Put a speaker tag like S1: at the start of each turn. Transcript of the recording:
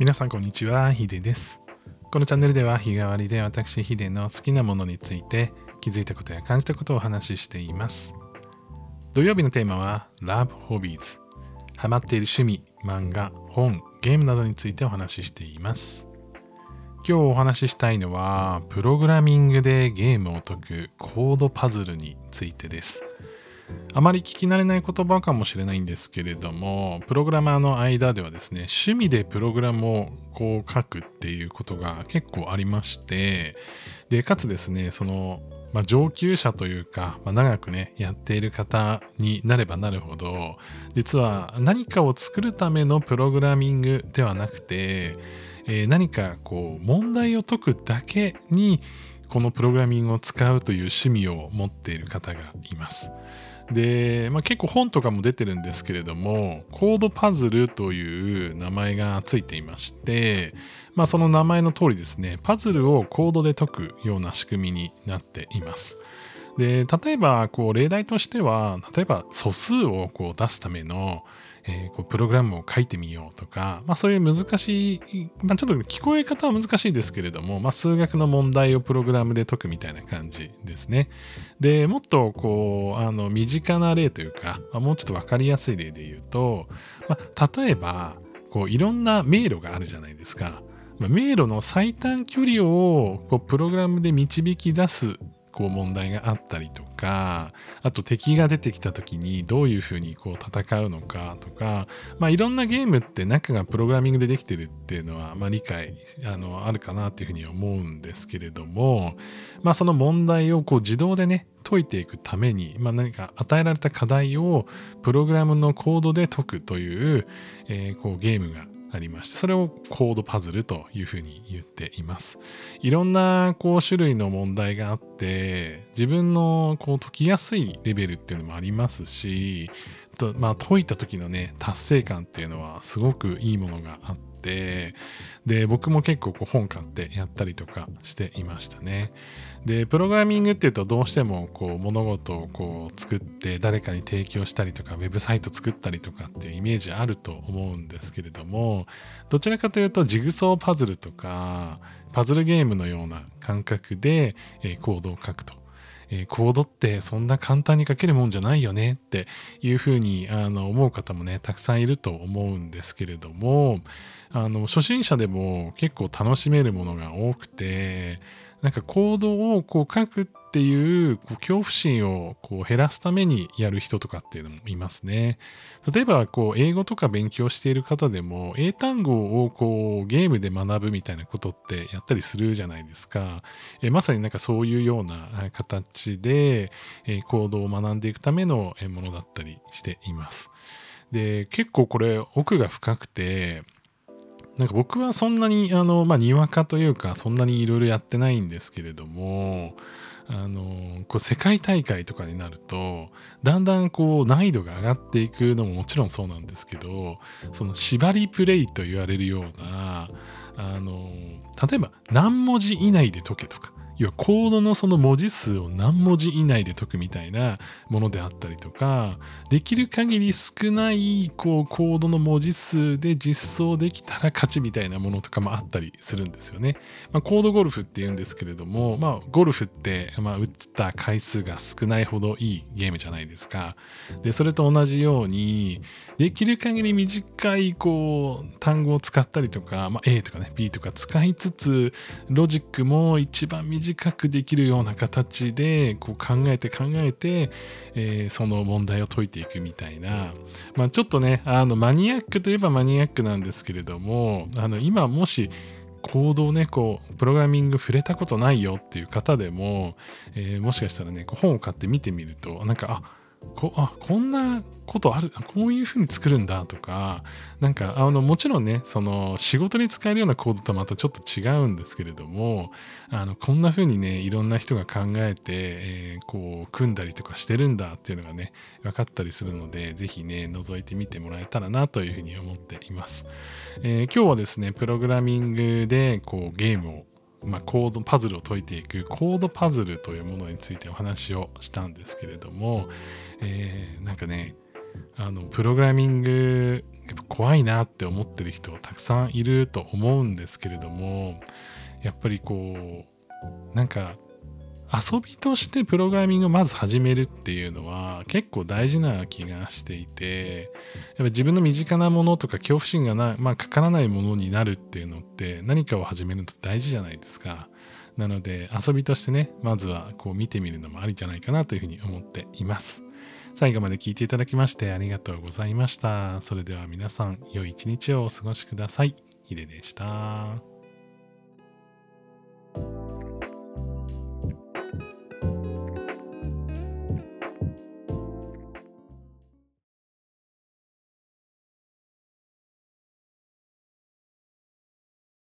S1: 皆さんこんにちは、ヒデです。このチャンネルでは日替わりで私ヒデの好きなものについて気づいたことや感じたことをお話ししています。土曜日のテーマは Love Hobbies。ハマっている趣味、漫画、本、ゲームなどについてお話ししています。今日お話ししたいのは、プログラミングでゲームを解くコードパズルについてです。あまり聞き慣れない言葉かもしれないんですけれども、プログラマーの間ではですね、趣味でプログラムをこう書くっていうことが結構ありまして、で、かつですね、その、まあ、上級者というか、まあ、長くね、やっている方になればなるほど、実は何かを作るためのプログラミングではなくて、えー何かこう問題を解くだけにこのプログラミングを使うという趣味を持っている方がいます。で、まあ、結構本とかも出てるんですけれども、コードパズルという名前がついていまして、まあ、その名前の通りですね、パズルをコードで解くような仕組みになっています。で、例えば、こう、例題としては、例えば素数をこう出すための、えーこうプログラムを書いてみようとか、まあそういう難しい、まあちょっと聞こえ方は難しいですけれども、まあ数学の問題をプログラムで解くみたいな感じですね。で、もっとこう、あの、身近な例というか、まあもうちょっとわかりやすい例で言うと、まあ例えば、こういろんな迷路があるじゃないですか。迷路の最短距離をこうプログラムで導き出すこう問題があったりとかあと敵が出てきた時にどういうふうにこう戦うのかとか、まあ、いろんなゲームって中がプログラミングでできてるっていうのは、まあ、理解あのあるかなっていうふうに思うんですけれども、まあ、その問題をこう自動でね解いていくために、まあ、何か与えられた課題をプログラムのコードで解くという,、えーこうゲームがありましてそれをコードパズルというふうに言っています。いろんなこう種類の問題があって自分のこう解きやすいレベルっていうのもありますしまあ解いた時のね達成感っていうのはすごくいいものがあってで僕も結構こう本買ってやったりとかしていましたね。でプログラミングっていうとどうしてもこう物事をこう作って誰かに提供したりとかウェブサイト作ったりとかっていうイメージあると思うんですけれどもどちらかというとジグソーパズルとかパズルゲームのような感覚で、えコードを書くと。えーコードってそんな簡単に書けるもんじゃないよねっていうふうにあの思う方もねたくさんいると思うんですけれどもあの初心者でも結構楽しめるものが多くてなんかコードをこう書くっていうこう恐怖心をこう減らすためにやる人とかっていうのもいますね。例えばこう英語とか勉強している方でも英単語をこうゲームで学ぶみたいなことってやったりするじゃないですか。えまさになんかそういうような形でえコードを学んでいくためのものだったりしています。で結構これ奥が深くてなんか僕はそんなにあの、まあ、にわかというかそんなにいろいろやってないんですけれどもあのこう世界大会とかになるとだんだんこう難易度が上がっていくのももちろんそうなんですけどその縛りプレイと言われるようなあの例えば何文字以内で解けとか要はコードのその文字数を何文字以内で解くみたいなものであったりとかできる限り少ないこうコードの文字数で実装できたら勝ちみたいなものとかもあったりするんですよね。まあ、コードゴルフって言うんですけれども、まあ、ゴルフって、まあ、打った回数が少ないほどいいゲームじゃないですか。でそれと同じようにできる限り短いこう単語を使ったりとか、まあ、A とかね B とか使いつつロジックも一番短いくできるような形でこう考えて考えて、えーその問題を解いていくみたいな、まあ、ちょっとねあのマニアックといえばマニアックなんですけれどもあの今もしコードをねこうプログラミング触れたことないよっていう方でも、えーもしかしたらねこう本を買って見てみるとなんかあこあこんなことあるこういうふうに作るんだとかなんかあのもちろんねその仕事に使えるようなコードとまたちょっと違うんですけれどもあのこんなふうにねいろんな人が考えて、えーこう組んだりとかしてるんだっていうのがね分かったりするのでぜひね覗いてみてもらえたらなというふうに思っています、えー今日はですねプログラミングでこうゲームをまあ、コードパズルを解いていくコードパズルというものについてお話をしたんですけれども、えーなんかねあのプログラミングやっぱ怖いなって思ってる人たくさんいると思うんですけれどもやっぱりこうなんか遊びとしてプログラミングをまず始めるっていうのは結構大事な気がしていてやっぱ自分の身近なものとか恐怖心がな、まあ、かからないものになるっていうのって何かを始めると大事じゃないですか。なので遊びとしてねまずはこう見てみるのもありじゃないかなというふうに思っています。最後まで聞いていただきましてありがとうございました。それでは皆さん良い一日をお過ごしください。ヒデでした。